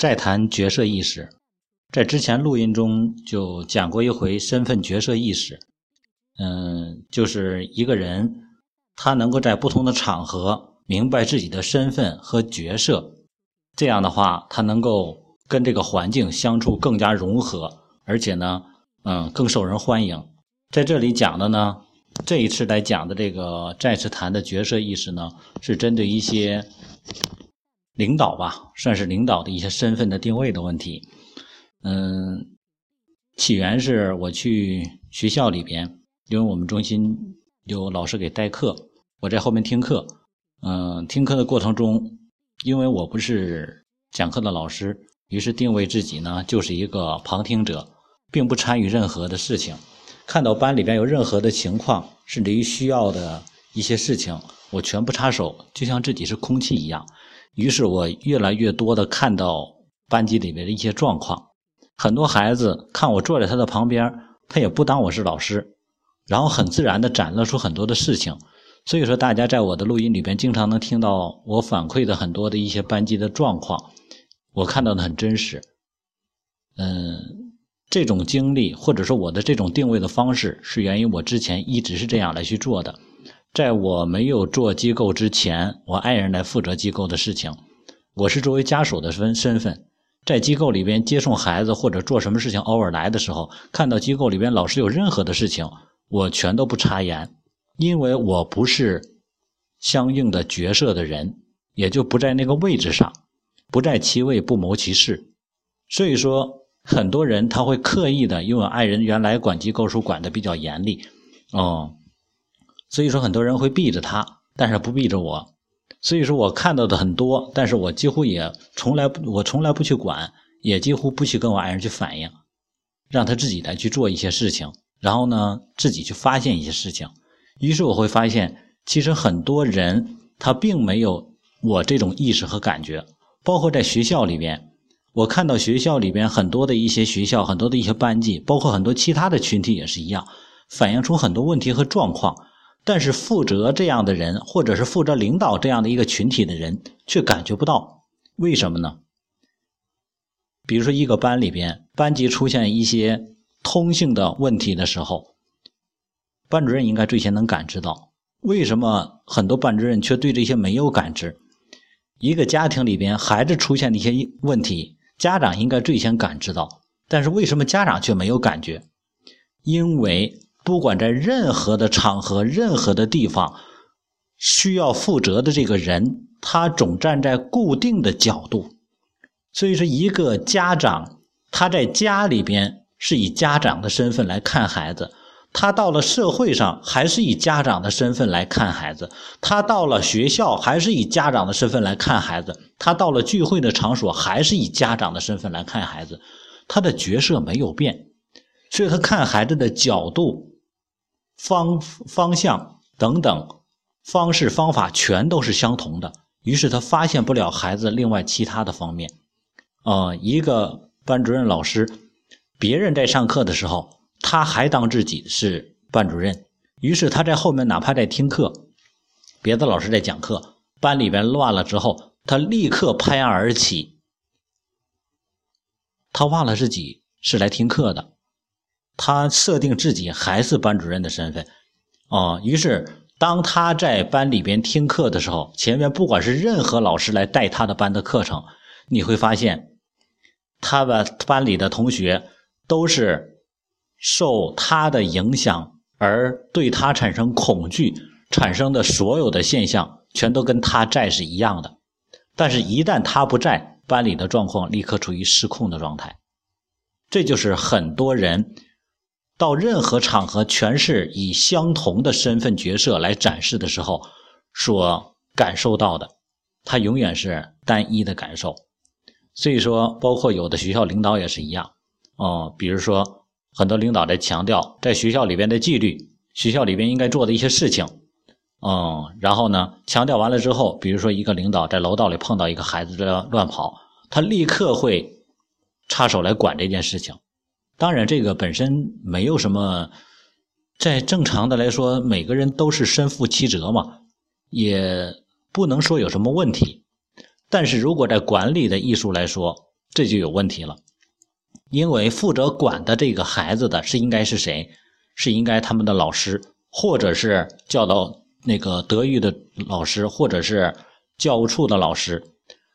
再谈角色意识，在之前录音中就讲过一回身份角色意识。嗯，就是一个人他能够在不同的场合明白自己的身份和角色，这样的话，他能够跟这个环境相处更加融合，而且呢，嗯，更受人欢迎。在这里讲的呢，这一次来讲的这个再次谈的角色意识呢，是针对一些。领导吧，算是领导的一些身份的定位的问题。嗯，起源是我去学校里边，因为我们中心有老师给代课，我在后面听课。嗯，听课的过程中，因为我不是讲课的老师，于是定位自己呢就是一个旁听者，并不参与任何的事情。看到班里边有任何的情况，甚至于需要的一些事情，我全不插手，就像自己是空气一样。于是我越来越多的看到班级里面的一些状况，很多孩子看我坐在他的旁边，他也不当我是老师，然后很自然的展露出很多的事情。所以说，大家在我的录音里边经常能听到我反馈的很多的一些班级的状况，我看到的很真实。嗯，这种经历或者说我的这种定位的方式，是源于我之前一直是这样来去做的。在我没有做机构之前，我爱人来负责机构的事情。我是作为家属的身身份，在机构里边接送孩子或者做什么事情，偶尔来的时候，看到机构里边老师有任何的事情，我全都不插言，因为我不是相应的角色的人，也就不在那个位置上，不在其位不谋其事。所以说，很多人他会刻意的，因为爱人原来管机构是管的比较严厉，哦。所以说，很多人会避着他，但是不避着我。所以说我看到的很多，但是我几乎也从来不，我从来不去管，也几乎不去跟我爱人去反映，让他自己来去做一些事情，然后呢，自己去发现一些事情。于是我会发现，其实很多人他并没有我这种意识和感觉。包括在学校里边，我看到学校里边很多的一些学校，很多的一些班级，包括很多其他的群体也是一样，反映出很多问题和状况。但是负责这样的人，或者是负责领导这样的一个群体的人，却感觉不到，为什么呢？比如说一个班里边，班级出现一些通性的问题的时候，班主任应该最先能感知到。为什么很多班主任却对这些没有感知？一个家庭里边孩子出现的一些问题，家长应该最先感知到，但是为什么家长却没有感觉？因为。不管在任何的场合、任何的地方，需要负责的这个人，他总站在固定的角度。所以说，一个家长他在家里边是以家长的身份来看孩子，他到了社会上还是以家长的身份来看孩子，他到了学校还是以家长的身份来看孩子，他到了聚会的场所还是以家长的身份来看孩子，他的角色没有变，所以他看孩子的角度。方方向等等方式方法全都是相同的，于是他发现不了孩子另外其他的方面。啊，一个班主任老师，别人在上课的时候，他还当自己是班主任，于是他在后面哪怕在听课，别的老师在讲课，班里边乱了之后，他立刻拍案而起，他忘了自己是来听课的。他设定自己还是班主任的身份，哦，于是当他在班里边听课的时候，前面不管是任何老师来带他的班的课程，你会发现，他的班里的同学都是受他的影响而对他产生恐惧，产生的所有的现象全都跟他在是一样的，但是，一旦他不在，班里的状况立刻处于失控的状态，这就是很多人。到任何场合，全是以相同的身份角色来展示的时候，所感受到的，他永远是单一的感受。所以说，包括有的学校领导也是一样，哦，比如说很多领导在强调在学校里边的纪律，学校里边应该做的一些事情，嗯，然后呢，强调完了之后，比如说一个领导在楼道里碰到一个孩子在乱跑，他立刻会插手来管这件事情。当然，这个本身没有什么，在正常的来说，每个人都是身负其责嘛，也不能说有什么问题。但是如果在管理的艺术来说，这就有问题了。因为负责管的这个孩子的是应该是谁？是应该他们的老师，或者是教导那个德育的老师，或者是教务处的老师，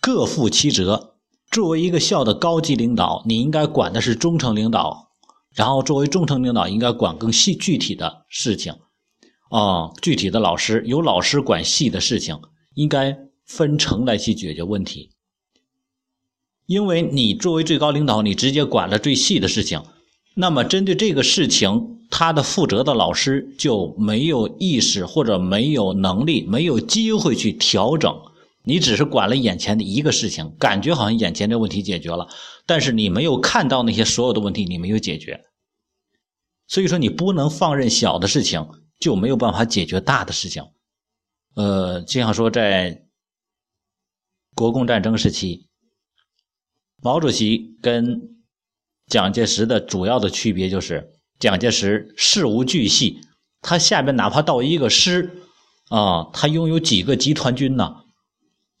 各负其责。作为一个校的高级领导，你应该管的是中层领导，然后作为中层领导应该管更细具体的事情。啊，具体的老师由老师管细的事情，应该分层来去解决问题。因为你作为最高领导，你直接管了最细的事情，那么针对这个事情，他的负责的老师就没有意识或者没有能力、没有机会去调整。你只是管了眼前的一个事情，感觉好像眼前的问题解决了，但是你没有看到那些所有的问题，你没有解决。所以说，你不能放任小的事情，就没有办法解决大的事情。呃，就像说在国共战争时期。毛主席跟蒋介石的主要的区别就是，蒋介石事无巨细，他下边哪怕到一个师，啊，他拥有几个集团军呢？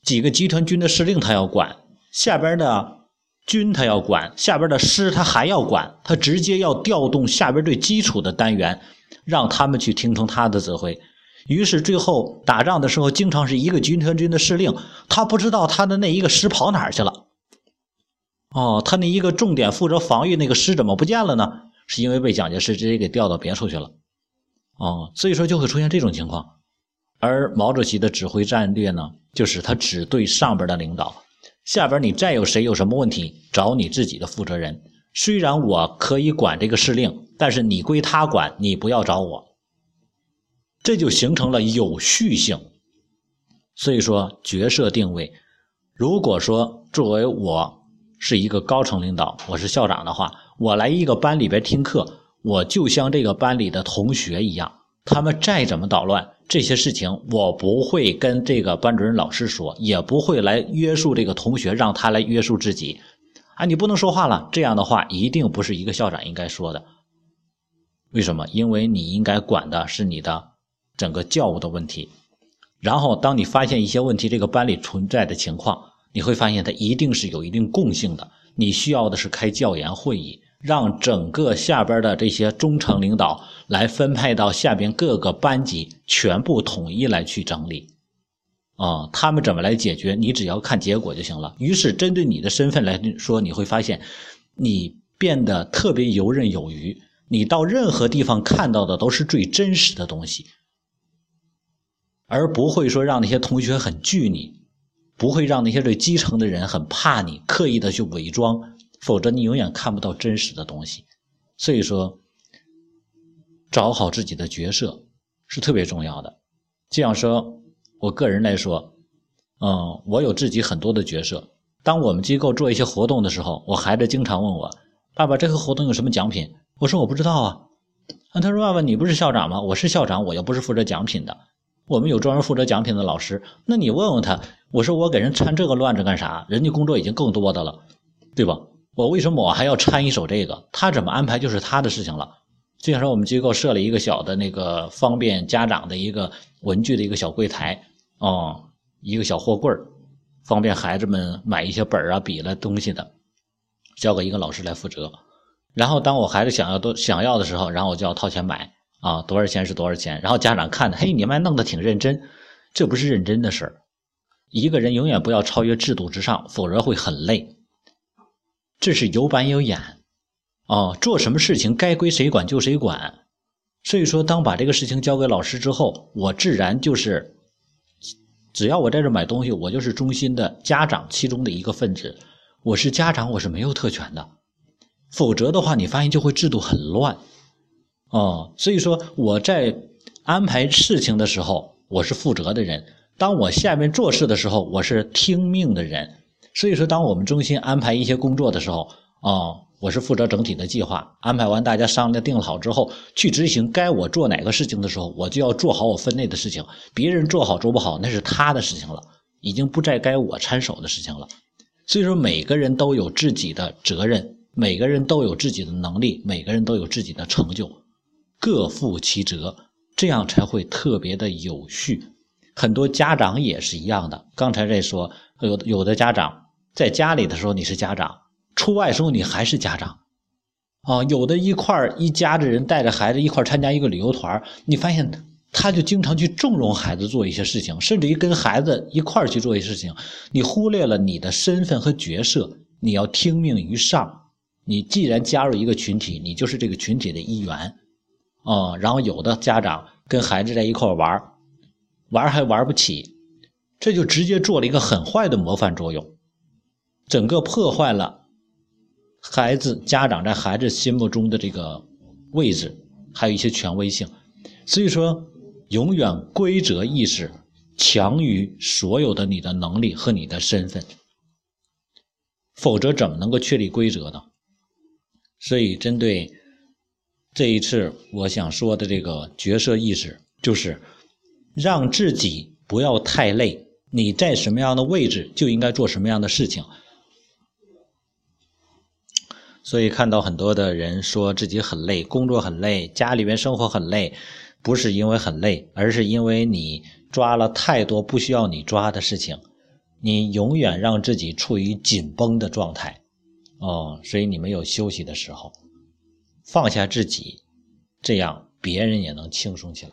几个集团军的司令他要管，下边的军他要管，下边的师他还要管，他直接要调动下边最基础的单元，让他们去听从他的指挥。于是最后打仗的时候，经常是一个集团军的司令，他不知道他的那一个师跑哪儿去了。哦，他那一个重点负责防御那个师怎么不见了呢？是因为被蒋介石直接给调到别处去了。哦，所以说就会出现这种情况。而毛主席的指挥战略呢，就是他只对上边的领导，下边你再有谁有什么问题，找你自己的负责人。虽然我可以管这个司令，但是你归他管，你不要找我。这就形成了有序性。所以说角色定位，如果说作为我。是一个高层领导，我是校长的话，我来一个班里边听课，我就像这个班里的同学一样，他们再怎么捣乱，这些事情我不会跟这个班主任老师说，也不会来约束这个同学，让他来约束自己。啊，你不能说话了，这样的话一定不是一个校长应该说的。为什么？因为你应该管的是你的整个教务的问题，然后当你发现一些问题，这个班里存在的情况。你会发现它一定是有一定共性的。你需要的是开教研会议，让整个下边的这些中层领导来分派到下边各个班级，全部统一来去整理。啊，他们怎么来解决？你只要看结果就行了。于是，针对你的身份来说，你会发现你变得特别游刃有余。你到任何地方看到的都是最真实的东西，而不会说让那些同学很惧你。不会让那些最基层的人很怕你，刻意的去伪装，否则你永远看不到真实的东西。所以说，找好自己的角色是特别重要的。这样说，我个人来说，嗯，我有自己很多的角色。当我们机构做一些活动的时候，我孩子经常问我：“爸爸，这个活动有什么奖品？”我说：“我不知道啊。”那他说：“爸爸，你不是校长吗？”我是校长，我又不是负责奖品的。我们有专门负责奖品的老师，那你问问他，我说我给人掺这个乱子干啥？人家工作已经更多的了，对吧？我为什么我还要掺一手这个？他怎么安排就是他的事情了。就像说我们机构设了一个小的那个方便家长的一个文具的一个小柜台，哦，一个小货柜儿方便孩子们买一些本儿啊、笔了东西的，交给一个老师来负责。然后当我孩子想要都想要的时候，然后我就要掏钱买。啊，多少钱是多少钱？然后家长看，嘿，你们还弄得挺认真，这不是认真的事儿。一个人永远不要超越制度之上，否则会很累。这是有板有眼，哦，做什么事情该归谁管就谁管。所以说，当把这个事情交给老师之后，我自然就是，只要我在这买东西，我就是中心的家长其中的一个分子。我是家长，我是没有特权的，否则的话，你发现就会制度很乱。哦，所以说我在安排事情的时候，我是负责的人；当我下面做事的时候，我是听命的人。所以说，当我们中心安排一些工作的时候，哦，我是负责整体的计划。安排完，大家商量定好之后，去执行该我做哪个事情的时候，我就要做好我分内的事情。别人做好做不好，那是他的事情了，已经不再该我插手的事情了。所以说，每个人都有自己的责任，每个人都有自己的能力，每个人都有自己的成就。各负其责，这样才会特别的有序。很多家长也是一样的。刚才在说，有有的家长在家里的时候你是家长，出外时候你还是家长。啊，有的一块一家子人带着孩子一块参加一个旅游团你发现他就经常去纵容孩子做一些事情，甚至于跟孩子一块去做一些事情。你忽略了你的身份和角色，你要听命于上。你既然加入一个群体，你就是这个群体的一员。啊，然后有的家长跟孩子在一块玩玩还玩不起，这就直接做了一个很坏的模范作用，整个破坏了。孩子家长在孩子心目中的这个位置，还有一些权威性，所以说，永远规则意识强于所有的你的能力和你的身份，否则怎么能够确立规则呢？所以，针对这一次我想说的这个角色意识，就是让自己不要太累，你在什么样的位置就应该做什么样的事情。所以看到很多的人说自己很累，工作很累，家里边生活很累，不是因为很累，而是因为你抓了太多不需要你抓的事情，你永远让自己处于紧绷的状态，哦，所以你没有休息的时候，放下自己，这样别人也能轻松起来。